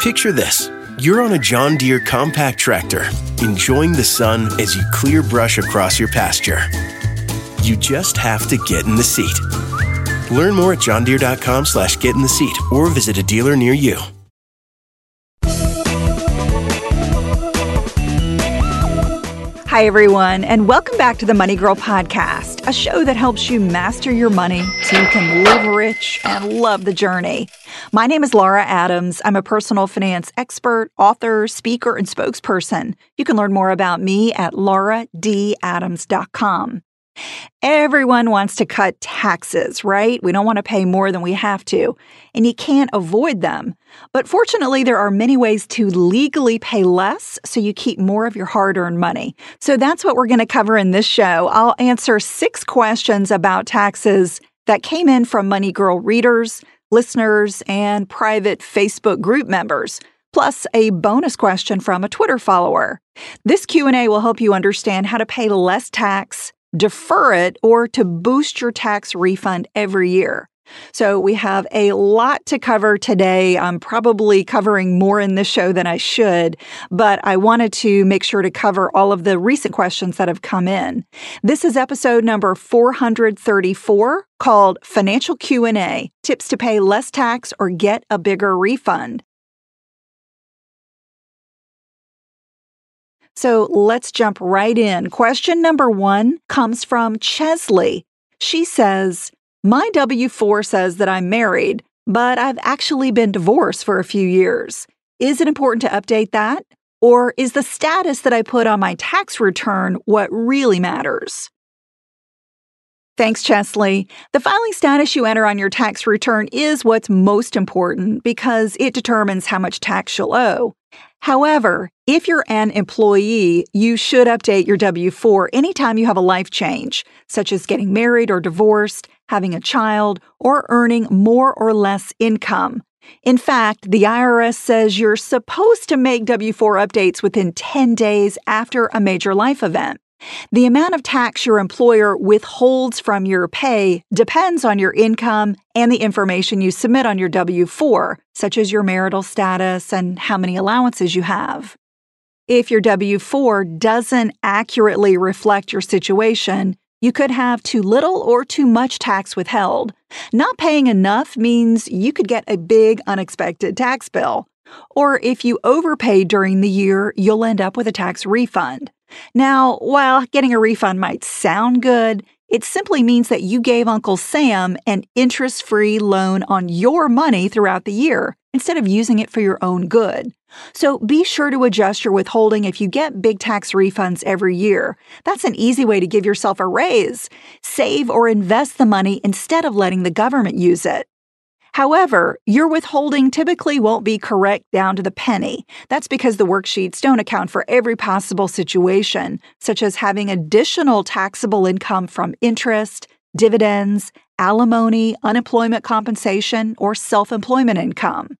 Picture this. You're on a John Deere compact tractor, enjoying the sun as you clear brush across your pasture. You just have to get in the seat. Learn more at johndeere.com slash get in the seat or visit a dealer near you. Hi, everyone, and welcome back to the Money Girl Podcast, a show that helps you master your money so you can live rich and love the journey. My name is Laura Adams. I'm a personal finance expert, author, speaker, and spokesperson. You can learn more about me at lauradadams.com. Everyone wants to cut taxes, right? We don't want to pay more than we have to, and you can't avoid them. But fortunately, there are many ways to legally pay less so you keep more of your hard earned money. So that's what we're going to cover in this show. I'll answer six questions about taxes that came in from Money Girl readers, listeners, and private Facebook group members plus a bonus question from a Twitter follower. This Q&A will help you understand how to pay less tax defer it, or to boost your tax refund every year. So, we have a lot to cover today. I'm probably covering more in this show than I should, but I wanted to make sure to cover all of the recent questions that have come in. This is episode number 434 called Financial Q&A: Tips to pay less tax or get a bigger refund. So let's jump right in. Question number one comes from Chesley. She says, My W 4 says that I'm married, but I've actually been divorced for a few years. Is it important to update that? Or is the status that I put on my tax return what really matters? Thanks, Chesley. The filing status you enter on your tax return is what's most important because it determines how much tax you'll owe. However, if you're an employee, you should update your W 4 anytime you have a life change, such as getting married or divorced, having a child, or earning more or less income. In fact, the IRS says you're supposed to make W 4 updates within 10 days after a major life event. The amount of tax your employer withholds from your pay depends on your income and the information you submit on your W 4, such as your marital status and how many allowances you have. If your W 4 doesn't accurately reflect your situation, you could have too little or too much tax withheld. Not paying enough means you could get a big unexpected tax bill. Or if you overpay during the year, you'll end up with a tax refund. Now, while getting a refund might sound good, it simply means that you gave Uncle Sam an interest free loan on your money throughout the year instead of using it for your own good. So be sure to adjust your withholding if you get big tax refunds every year. That's an easy way to give yourself a raise. Save or invest the money instead of letting the government use it. However, your withholding typically won't be correct down to the penny. That's because the worksheets don't account for every possible situation, such as having additional taxable income from interest, dividends, alimony, unemployment compensation, or self employment income.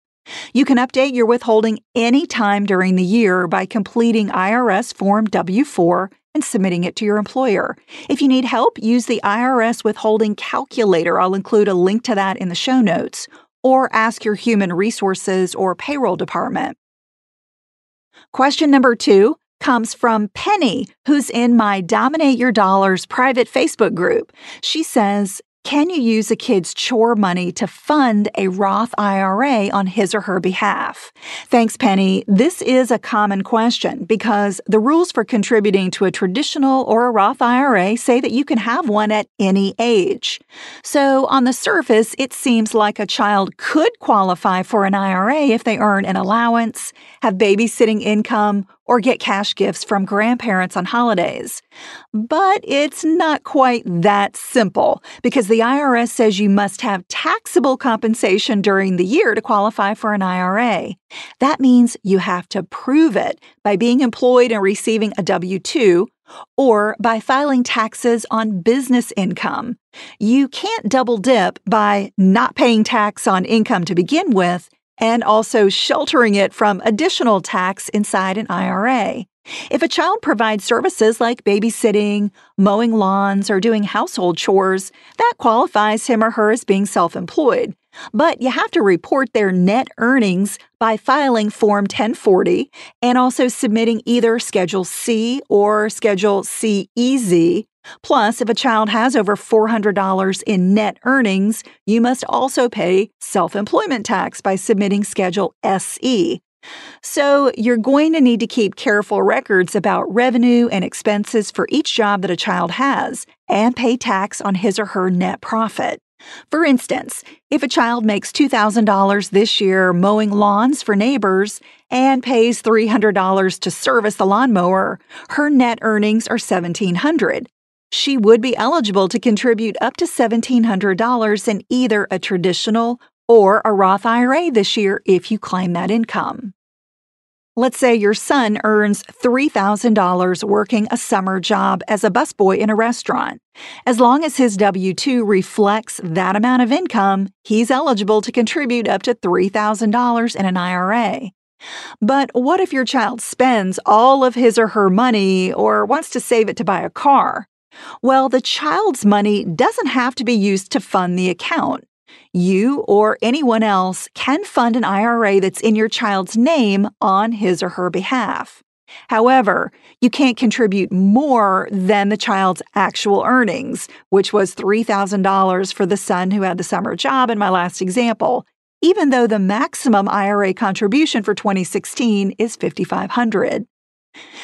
You can update your withholding anytime during the year by completing IRS Form W 4 and submitting it to your employer. If you need help, use the IRS withholding calculator. I'll include a link to that in the show notes, or ask your human resources or payroll department. Question number two comes from Penny, who's in my Dominate Your Dollars private Facebook group. She says, can you use a kid's chore money to fund a Roth IRA on his or her behalf? Thanks, Penny. This is a common question because the rules for contributing to a traditional or a Roth IRA say that you can have one at any age. So, on the surface, it seems like a child could qualify for an IRA if they earn an allowance, have babysitting income, or get cash gifts from grandparents on holidays. But it's not quite that simple because the IRS says you must have taxable compensation during the year to qualify for an IRA. That means you have to prove it by being employed and receiving a W 2 or by filing taxes on business income. You can't double dip by not paying tax on income to begin with and also sheltering it from additional tax inside an IRA. If a child provides services like babysitting, mowing lawns, or doing household chores, that qualifies him or her as being self employed. But you have to report their net earnings by filing Form 1040 and also submitting either Schedule C or Schedule CEZ. Plus, if a child has over $400 in net earnings, you must also pay self employment tax by submitting Schedule SE. So, you're going to need to keep careful records about revenue and expenses for each job that a child has and pay tax on his or her net profit. For instance, if a child makes $2,000 this year mowing lawns for neighbors and pays $300 to service the lawnmower, her net earnings are $1,700. She would be eligible to contribute up to $1,700 in either a traditional or a Roth IRA this year if you claim that income. Let's say your son earns $3,000 working a summer job as a busboy in a restaurant. As long as his W 2 reflects that amount of income, he's eligible to contribute up to $3,000 in an IRA. But what if your child spends all of his or her money or wants to save it to buy a car? Well, the child's money doesn't have to be used to fund the account. You or anyone else can fund an IRA that's in your child's name on his or her behalf. However, you can't contribute more than the child's actual earnings, which was $3,000 for the son who had the summer job in my last example, even though the maximum IRA contribution for 2016 is $5,500.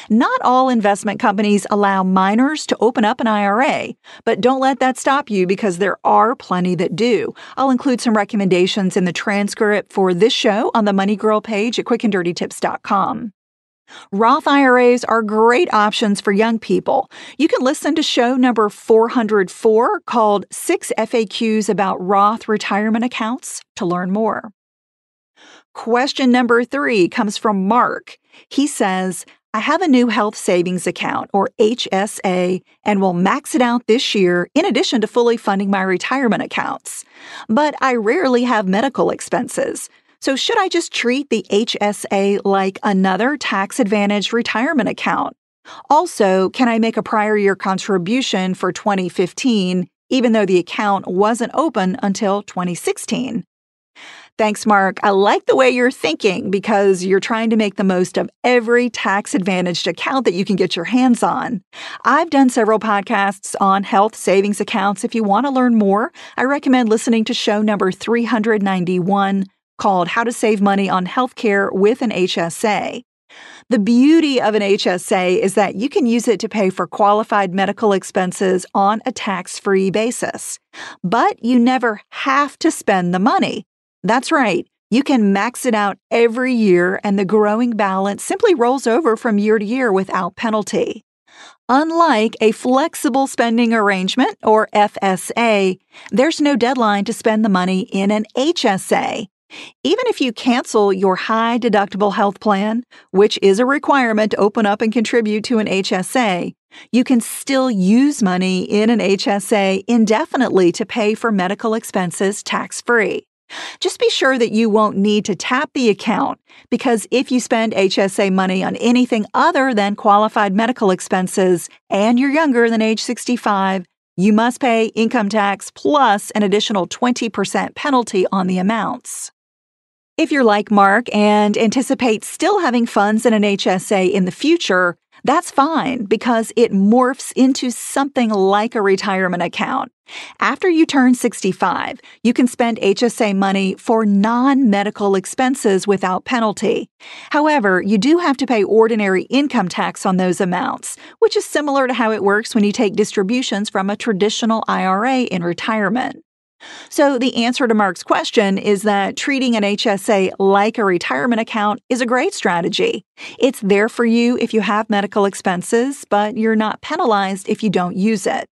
Not all investment companies allow minors to open up an IRA, but don't let that stop you because there are plenty that do. I'll include some recommendations in the transcript for this show on the Money Girl page at quickanddirtytips.com. Roth IRAs are great options for young people. You can listen to show number 404 called Six FAQs About Roth Retirement Accounts to learn more. Question number three comes from Mark. He says, I have a new health savings account, or HSA, and will max it out this year in addition to fully funding my retirement accounts. But I rarely have medical expenses. So, should I just treat the HSA like another tax advantaged retirement account? Also, can I make a prior year contribution for 2015 even though the account wasn't open until 2016? Thanks, Mark. I like the way you're thinking because you're trying to make the most of every tax advantaged account that you can get your hands on. I've done several podcasts on health savings accounts. If you want to learn more, I recommend listening to show number 391 called How to Save Money on Healthcare with an HSA. The beauty of an HSA is that you can use it to pay for qualified medical expenses on a tax free basis. But you never have to spend the money. That's right. You can max it out every year, and the growing balance simply rolls over from year to year without penalty. Unlike a flexible spending arrangement, or FSA, there's no deadline to spend the money in an HSA. Even if you cancel your high deductible health plan, which is a requirement to open up and contribute to an HSA, you can still use money in an HSA indefinitely to pay for medical expenses tax free. Just be sure that you won't need to tap the account because if you spend HSA money on anything other than qualified medical expenses and you're younger than age 65, you must pay income tax plus an additional 20% penalty on the amounts. If you're like Mark and anticipate still having funds in an HSA in the future, that's fine because it morphs into something like a retirement account. After you turn 65, you can spend HSA money for non medical expenses without penalty. However, you do have to pay ordinary income tax on those amounts, which is similar to how it works when you take distributions from a traditional IRA in retirement. So, the answer to Mark's question is that treating an HSA like a retirement account is a great strategy. It's there for you if you have medical expenses, but you're not penalized if you don't use it.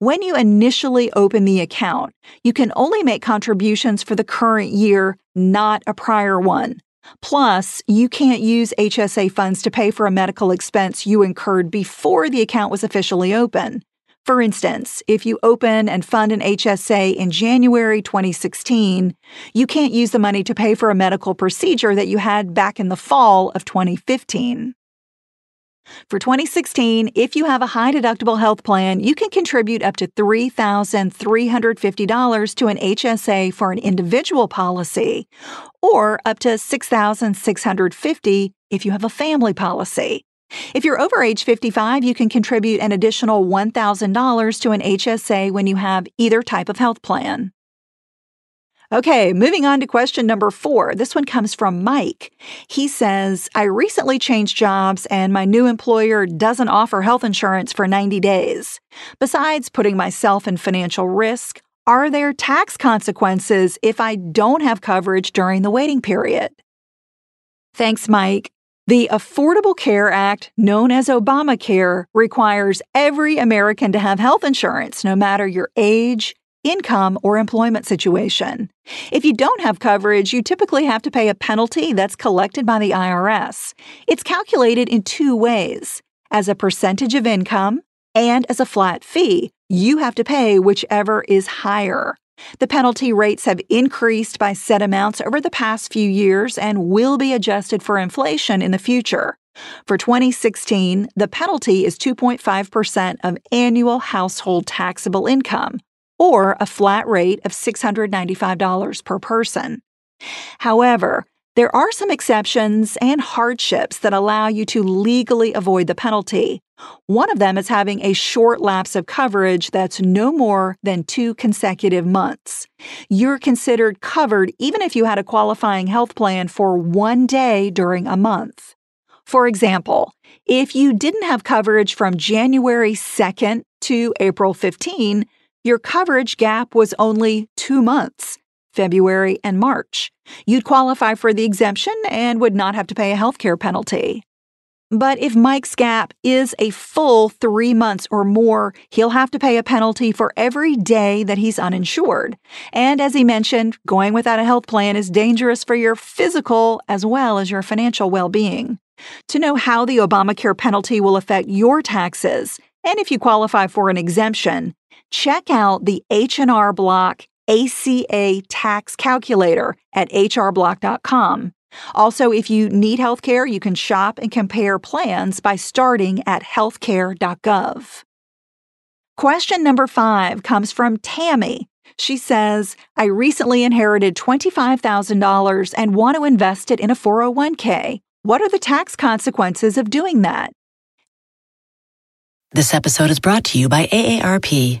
When you initially open the account, you can only make contributions for the current year, not a prior one. Plus, you can't use HSA funds to pay for a medical expense you incurred before the account was officially open. For instance, if you open and fund an HSA in January 2016, you can't use the money to pay for a medical procedure that you had back in the fall of 2015. For 2016, if you have a high deductible health plan, you can contribute up to $3,350 to an HSA for an individual policy or up to 6,650 if you have a family policy. If you're over age 55, you can contribute an additional $1,000 to an HSA when you have either type of health plan. Okay, moving on to question number four. This one comes from Mike. He says, I recently changed jobs and my new employer doesn't offer health insurance for 90 days. Besides putting myself in financial risk, are there tax consequences if I don't have coverage during the waiting period? Thanks, Mike. The Affordable Care Act, known as Obamacare, requires every American to have health insurance, no matter your age, income, or employment situation. If you don't have coverage, you typically have to pay a penalty that's collected by the IRS. It's calculated in two ways as a percentage of income and as a flat fee. You have to pay whichever is higher. The penalty rates have increased by set amounts over the past few years and will be adjusted for inflation in the future. For 2016, the penalty is 2.5% of annual household taxable income, or a flat rate of $695 per person. However, there are some exceptions and hardships that allow you to legally avoid the penalty. One of them is having a short lapse of coverage that's no more than two consecutive months. You're considered covered even if you had a qualifying health plan for one day during a month. For example, if you didn't have coverage from January 2nd to April 15, your coverage gap was only two months. February, and March. You'd qualify for the exemption and would not have to pay a health care penalty. But if Mike's gap is a full three months or more, he'll have to pay a penalty for every day that he's uninsured. And as he mentioned, going without a health plan is dangerous for your physical as well as your financial well being. To know how the Obamacare penalty will affect your taxes, and if you qualify for an exemption, check out the H&R Block ACA tax calculator at hrblock.com. Also, if you need healthcare, you can shop and compare plans by starting at healthcare.gov. Question number five comes from Tammy. She says, I recently inherited $25,000 and want to invest it in a 401k. What are the tax consequences of doing that? This episode is brought to you by AARP.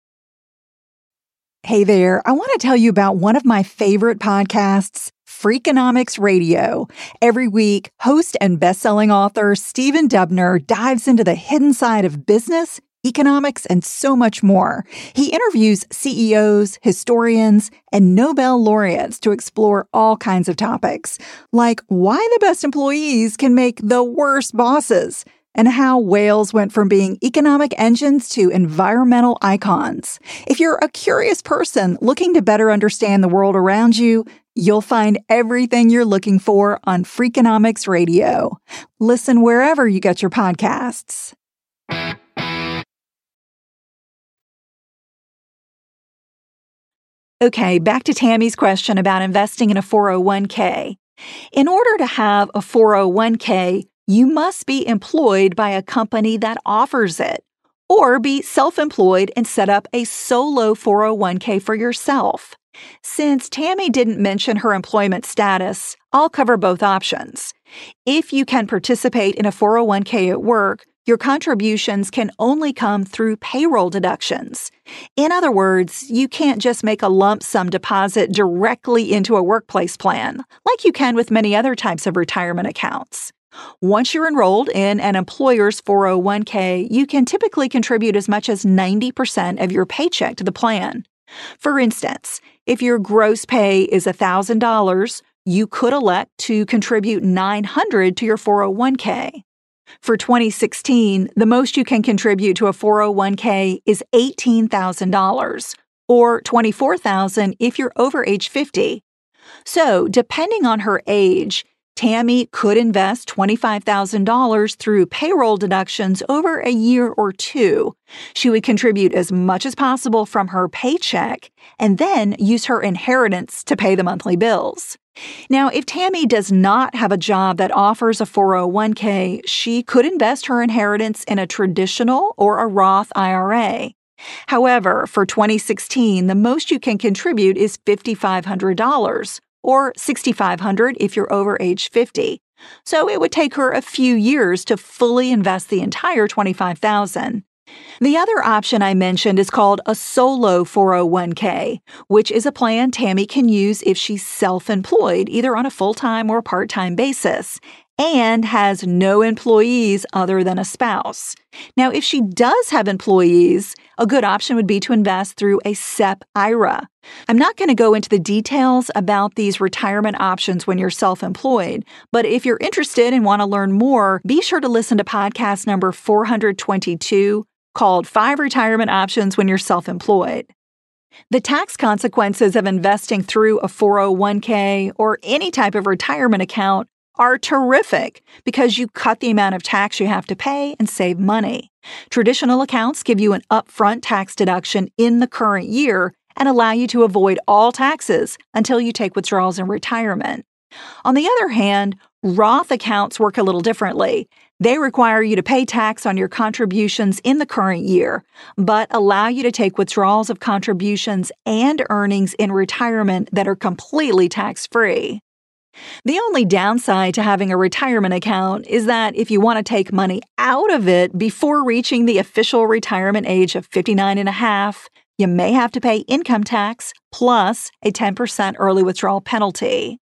Hey there, I want to tell you about one of my favorite podcasts, Freakonomics Radio. Every week, host and best-selling author Stephen Dubner dives into the hidden side of business, economics, and so much more. He interviews CEOs, historians, and Nobel laureates to explore all kinds of topics, like why the best employees can make the worst bosses and how whales went from being economic engines to environmental icons. If you're a curious person looking to better understand the world around you, you'll find everything you're looking for on Freakonomics Radio. Listen wherever you get your podcasts. Okay, back to Tammy's question about investing in a 401k. In order to have a 401k, you must be employed by a company that offers it, or be self employed and set up a solo 401k for yourself. Since Tammy didn't mention her employment status, I'll cover both options. If you can participate in a 401k at work, your contributions can only come through payroll deductions. In other words, you can't just make a lump sum deposit directly into a workplace plan, like you can with many other types of retirement accounts. Once you're enrolled in an employer's 401k, you can typically contribute as much as 90% of your paycheck to the plan. For instance, if your gross pay is $1,000, you could elect to contribute 900 to your 401k. For 2016, the most you can contribute to a 401k is $18,000 or $24,000 if you're over age 50. So, depending on her age, Tammy could invest $25,000 through payroll deductions over a year or two. She would contribute as much as possible from her paycheck and then use her inheritance to pay the monthly bills. Now, if Tammy does not have a job that offers a 401k, she could invest her inheritance in a traditional or a Roth IRA. However, for 2016, the most you can contribute is $5,500 or 6500 if you're over age 50. So it would take her a few years to fully invest the entire 25,000. The other option I mentioned is called a solo 401k, which is a plan Tammy can use if she's self employed, either on a full time or part time basis and has no employees other than a spouse. Now, if she does have employees, a good option would be to invest through a SEP IRA. I'm not going to go into the details about these retirement options when you're self employed, but if you're interested and want to learn more, be sure to listen to podcast number 422 called Five Retirement Options When You're Self Employed. The tax consequences of investing through a 401k or any type of retirement account are terrific because you cut the amount of tax you have to pay and save money. Traditional accounts give you an upfront tax deduction in the current year and allow you to avoid all taxes until you take withdrawals in retirement. On the other hand, Roth accounts work a little differently. They require you to pay tax on your contributions in the current year, but allow you to take withdrawals of contributions and earnings in retirement that are completely tax free. The only downside to having a retirement account is that if you want to take money out of it before reaching the official retirement age of 59 and a half, you may have to pay income tax plus a 10% early withdrawal penalty.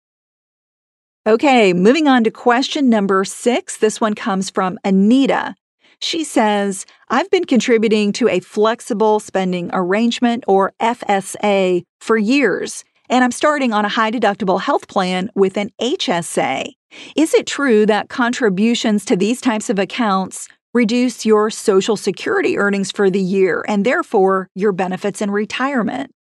Okay, moving on to question number six. This one comes from Anita. She says, I've been contributing to a flexible spending arrangement or FSA for years and I'm starting on a high deductible health plan with an HSA. Is it true that contributions to these types of accounts reduce your Social Security earnings for the year and therefore your benefits in retirement?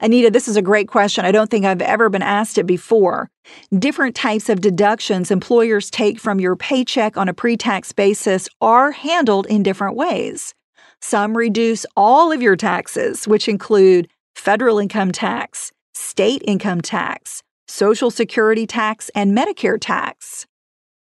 Anita, this is a great question. I don't think I've ever been asked it before. Different types of deductions employers take from your paycheck on a pre tax basis are handled in different ways. Some reduce all of your taxes, which include federal income tax, state income tax, Social Security tax, and Medicare tax.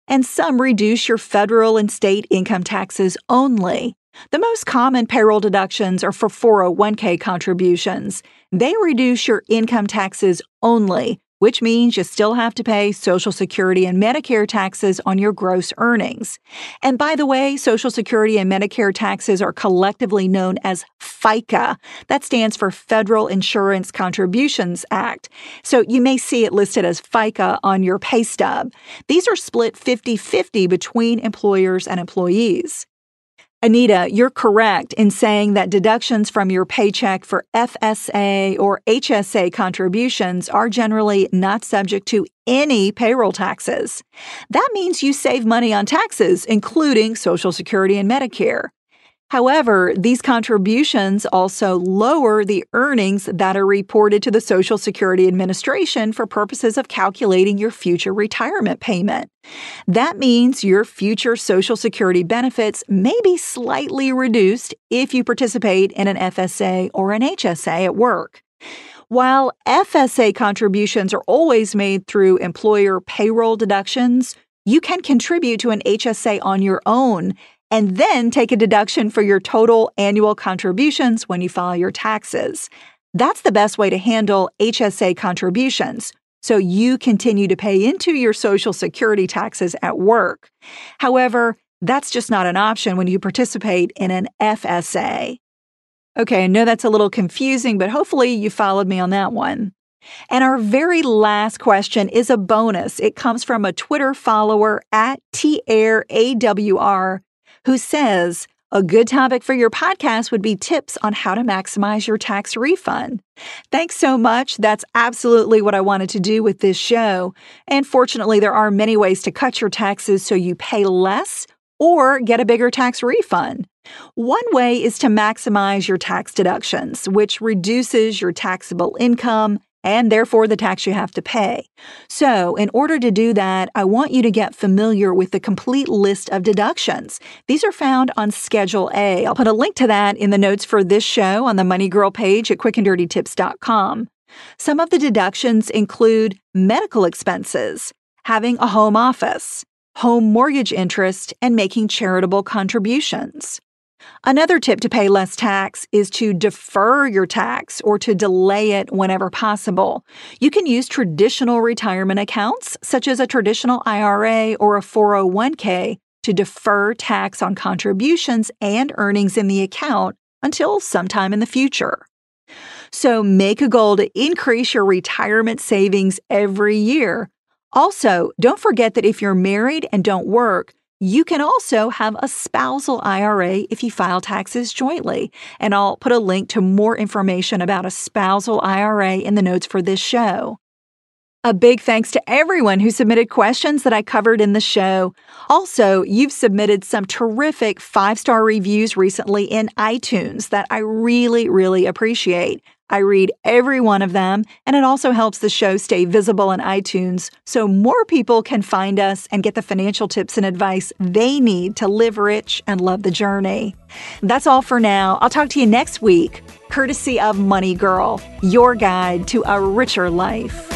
And some reduce your federal and state income taxes only. The most common payroll deductions are for 401k contributions. They reduce your income taxes only, which means you still have to pay Social Security and Medicare taxes on your gross earnings. And by the way, Social Security and Medicare taxes are collectively known as FICA. That stands for Federal Insurance Contributions Act. So you may see it listed as FICA on your pay stub. These are split 50 50 between employers and employees. Anita, you're correct in saying that deductions from your paycheck for FSA or HSA contributions are generally not subject to any payroll taxes. That means you save money on taxes, including Social Security and Medicare. However, these contributions also lower the earnings that are reported to the Social Security Administration for purposes of calculating your future retirement payment. That means your future Social Security benefits may be slightly reduced if you participate in an FSA or an HSA at work. While FSA contributions are always made through employer payroll deductions, you can contribute to an HSA on your own and then take a deduction for your total annual contributions when you file your taxes. That's the best way to handle HSA contributions. So you continue to pay into your Social Security taxes at work. However, that's just not an option when you participate in an FSA. Okay, I know that's a little confusing, but hopefully you followed me on that one. And our very last question is a bonus. It comes from a Twitter follower at TAirAWR who says, a good topic for your podcast would be tips on how to maximize your tax refund. Thanks so much. That's absolutely what I wanted to do with this show. And fortunately, there are many ways to cut your taxes so you pay less or get a bigger tax refund. One way is to maximize your tax deductions, which reduces your taxable income and therefore the tax you have to pay. So, in order to do that, I want you to get familiar with the complete list of deductions. These are found on Schedule A. I'll put a link to that in the notes for this show on the Money Girl page at quickanddirtytips.com. Some of the deductions include medical expenses, having a home office, home mortgage interest, and making charitable contributions. Another tip to pay less tax is to defer your tax or to delay it whenever possible. You can use traditional retirement accounts, such as a traditional IRA or a 401k, to defer tax on contributions and earnings in the account until sometime in the future. So make a goal to increase your retirement savings every year. Also, don't forget that if you're married and don't work, you can also have a spousal IRA if you file taxes jointly. And I'll put a link to more information about a spousal IRA in the notes for this show. A big thanks to everyone who submitted questions that I covered in the show. Also, you've submitted some terrific five star reviews recently in iTunes that I really, really appreciate. I read every one of them, and it also helps the show stay visible on iTunes so more people can find us and get the financial tips and advice they need to live rich and love the journey. That's all for now. I'll talk to you next week, courtesy of Money Girl, your guide to a richer life.